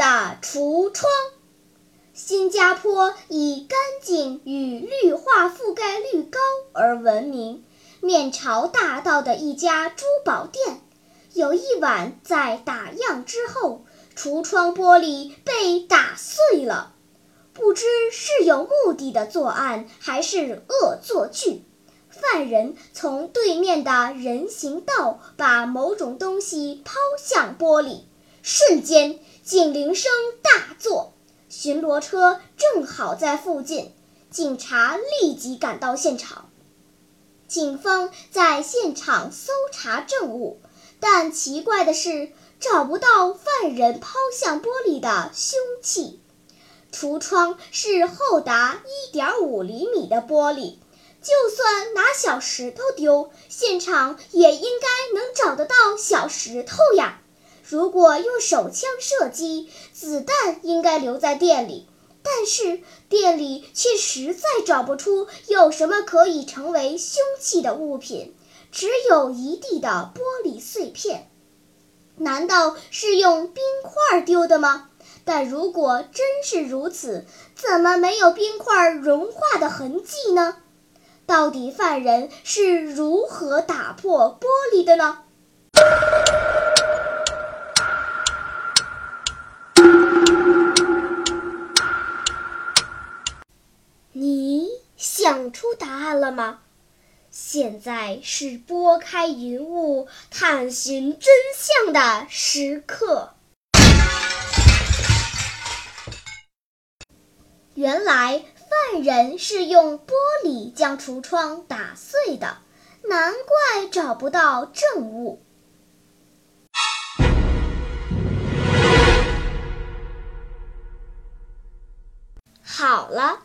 的橱窗。新加坡以干净与绿化覆盖率高而闻名。面朝大道的一家珠宝店，有一晚在打烊之后，橱窗玻璃被打碎了。不知是有目的的作案，还是恶作剧。犯人从对面的人行道把某种东西抛向玻璃，瞬间警铃声大作，巡逻车正好在附近，警察立即赶到现场。警方在现场搜查证物，但奇怪的是找不到犯人抛向玻璃的凶器。橱窗是厚达一点五厘米的玻璃，就算拿小石头丢，现场也应该能找得到小石头呀。如果用手枪射击，子弹应该留在店里。但是店里却实在找不出有什么可以成为凶器的物品，只有一地的玻璃碎片。难道是用冰块丢的吗？但如果真是如此，怎么没有冰块融化的痕迹呢？到底犯人是如何打破玻璃的呢？想出答案了吗？现在是拨开云雾探寻真相的时刻。原来犯人是用玻璃将橱窗打碎的，难怪找不到证物。好了。